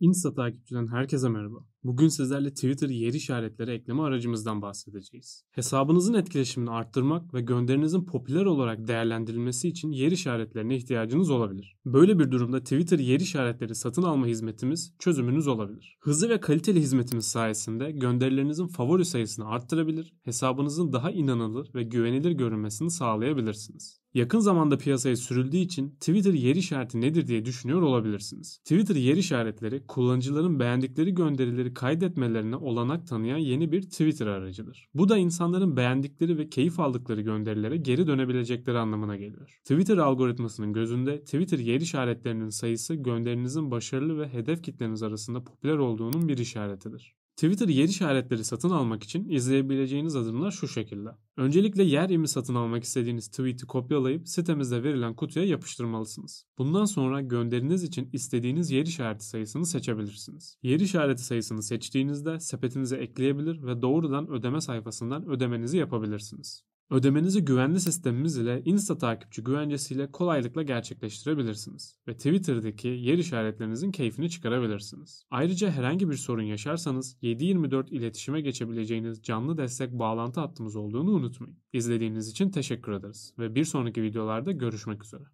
Insta takipçiden herkese merhaba. Bugün sizlerle Twitter yer işaretleri ekleme aracımızdan bahsedeceğiz. Hesabınızın etkileşimini arttırmak ve gönderinizin popüler olarak değerlendirilmesi için yer işaretlerine ihtiyacınız olabilir. Böyle bir durumda Twitter yer işaretleri satın alma hizmetimiz çözümünüz olabilir. Hızlı ve kaliteli hizmetimiz sayesinde gönderilerinizin favori sayısını arttırabilir, hesabınızın daha inanılır ve güvenilir görünmesini sağlayabilirsiniz. Yakın zamanda piyasaya sürüldüğü için Twitter yer işareti nedir diye düşünüyor olabilirsiniz. Twitter yer işaretleri kullanıcıların beğendikleri gönderileri kaydetmelerine olanak tanıyan yeni bir Twitter aracıdır. Bu da insanların beğendikleri ve keyif aldıkları gönderilere geri dönebilecekleri anlamına geliyor. Twitter algoritmasının gözünde Twitter yer işaretlerinin sayısı gönderinizin başarılı ve hedef kitleniz arasında popüler olduğunun bir işaretidir. Twitter yer işaretleri satın almak için izleyebileceğiniz adımlar şu şekilde. Öncelikle yer imi satın almak istediğiniz tweet'i kopyalayıp sitemizde verilen kutuya yapıştırmalısınız. Bundan sonra gönderiniz için istediğiniz yer işareti sayısını seçebilirsiniz. Yer işareti sayısını seçtiğinizde sepetinize ekleyebilir ve doğrudan ödeme sayfasından ödemenizi yapabilirsiniz. Ödemenizi güvenli sistemimiz ile Insta takipçi güvencesiyle kolaylıkla gerçekleştirebilirsiniz ve Twitter'daki yer işaretlerinizin keyfini çıkarabilirsiniz. Ayrıca herhangi bir sorun yaşarsanız 7/24 iletişime geçebileceğiniz canlı destek bağlantı hattımız olduğunu unutmayın. İzlediğiniz için teşekkür ederiz ve bir sonraki videolarda görüşmek üzere.